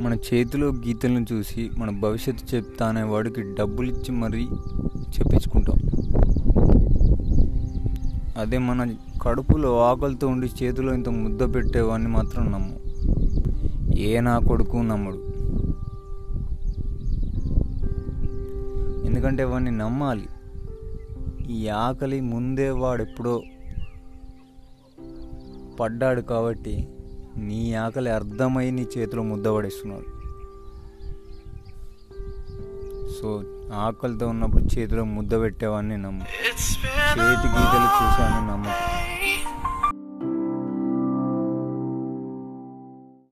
మన చేతిలో గీతలను చూసి మన భవిష్యత్తు చెప్తా అనే వాడికి డబ్బులు ఇచ్చి మరీ చెప్పించుకుంటాం. అదే మన కడుపులో ఆకలితో ఉండి చేతిలో ఇంత ముద్ద పెట్టేవాడిని మాత్రం నమ్ము. ఏ నా కొడుకు నమ్మడు. ఎందుకంటే వాడిని నమ్మాలి. ఈ ఆకలి ముందే వాడెప్పుడో పడ్డాడు కాబట్టి నీ ఆకలి అర్థమై నీ చేతిలో ముద్ద పడేస్తున్నాడు సో ఆకలితో ఉన్నప్పుడు చేతిలో ముద్ద పెట్టేవాడిని నమ్ము. చేతి గీతలు